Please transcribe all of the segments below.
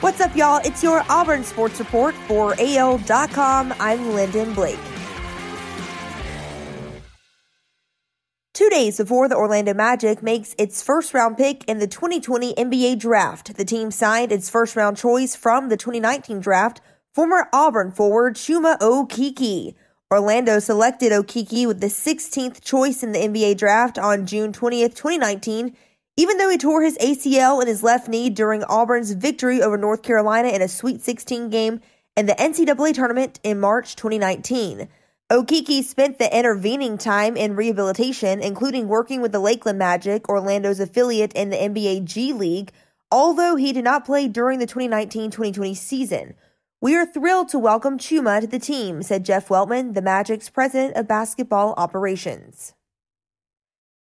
What's up, y'all? It's your Auburn Sports Report for AL.com. I'm Lyndon Blake. Two days before the Orlando Magic makes its first round pick in the 2020 NBA draft, the team signed its first round choice from the 2019 draft, former Auburn forward Chuma Okeke. Orlando selected Okeke with the 16th choice in the NBA draft on June 20th, 2019 even though he tore his ACL in his left knee during Auburn's victory over North Carolina in a Sweet 16 game in the NCAA tournament in March 2019. Okeke spent the intervening time in rehabilitation, including working with the Lakeland Magic, Orlando's affiliate in the NBA G League, although he did not play during the 2019 2020 season. We are thrilled to welcome Chuma to the team, said Jeff Weltman, the Magic's president of basketball operations.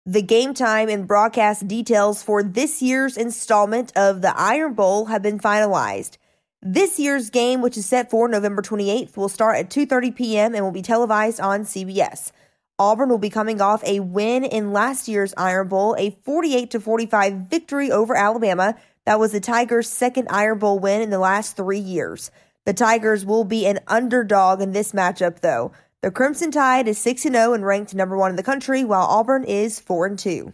The game time and broadcast details for this year's installment of the Iron Bowl have been finalized. This year's game, which is set for November 28th, will start at 2:30 p.m. and will be televised on CBS. Auburn will be coming off a win in last year's Iron Bowl, a 48 to 45 victory over Alabama. That was the Tigers' second Iron Bowl win in the last 3 years. The Tigers will be an underdog in this matchup though. The Crimson Tide is 6 0 and ranked number 1 in the country, while Auburn is 4 2.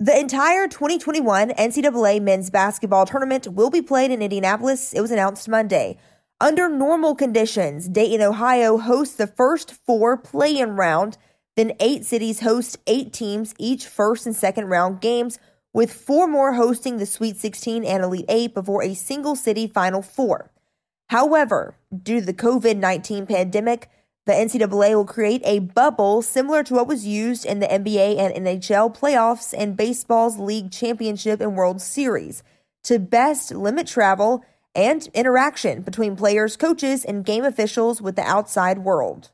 The entire 2021 NCAA men's basketball tournament will be played in Indianapolis. It was announced Monday. Under normal conditions, Dayton, Ohio hosts the first four play in round. Then eight cities host eight teams, each first and second round games, with four more hosting the Sweet 16 and Elite Eight before a single city Final Four. However, due to the COVID 19 pandemic, the NCAA will create a bubble similar to what was used in the NBA and NHL playoffs and baseball's league championship and World Series to best limit travel and interaction between players, coaches, and game officials with the outside world.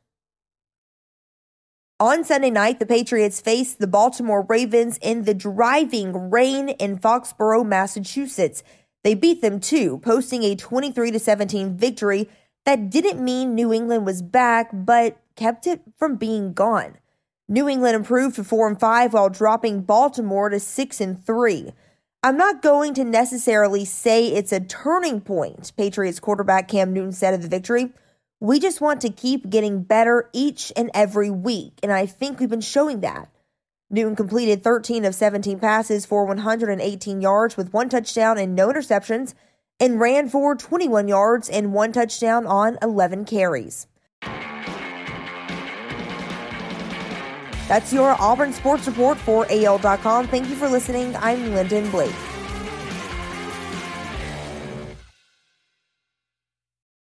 On Sunday night, the Patriots faced the Baltimore Ravens in the driving rain in Foxborough, Massachusetts. They beat them too, posting a 23 to 17 victory that didn't mean New England was back, but kept it from being gone. New England improved to 4 and 5 while dropping Baltimore to 6 and 3. I'm not going to necessarily say it's a turning point, Patriots quarterback Cam Newton said of the victory. We just want to keep getting better each and every week, and I think we've been showing that. Newton completed 13 of 17 passes for 118 yards with one touchdown and no interceptions, and ran for 21 yards and one touchdown on 11 carries. That's your Auburn Sports Report for AL.com. Thank you for listening. I'm Lyndon Blake.